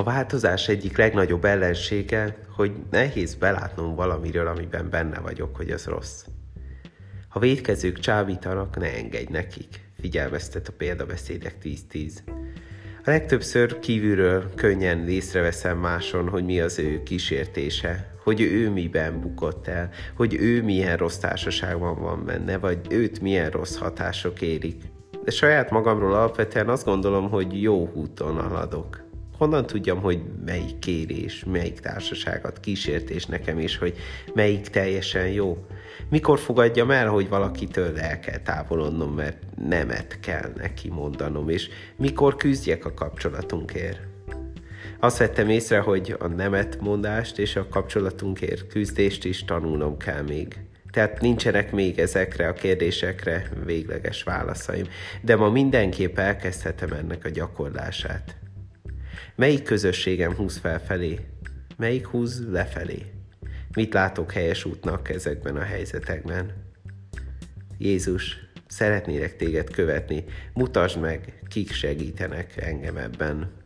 A változás egyik legnagyobb ellensége, hogy nehéz belátnom valamiről, amiben benne vagyok, hogy az rossz. Ha védkezők csábítanak, ne engedj nekik, figyelmeztet a példabeszédek 10-10. A legtöbbször kívülről könnyen észreveszem máson, hogy mi az ő kísértése, hogy ő miben bukott el, hogy ő milyen rossz társaságban van benne, vagy őt milyen rossz hatások érik. De saját magamról alapvetően azt gondolom, hogy jó úton haladok. Honnan tudjam, hogy melyik kérés, melyik társaságot kísértés nekem, és hogy melyik teljesen jó? Mikor fogadjam el, hogy valakitől el kell távolodnom, mert nemet kell neki mondanom, és mikor küzdjek a kapcsolatunkért? Azt vettem észre, hogy a nemet mondást és a kapcsolatunkért küzdést is tanulnom kell még. Tehát nincsenek még ezekre a kérdésekre végleges válaszaim, de ma mindenképp elkezdhetem ennek a gyakorlását. Melyik közösségem húz felfelé? Melyik húz lefelé? Mit látok helyes útnak ezekben a helyzetekben? Jézus, szeretnélek téged követni, mutasd meg, kik segítenek engem ebben.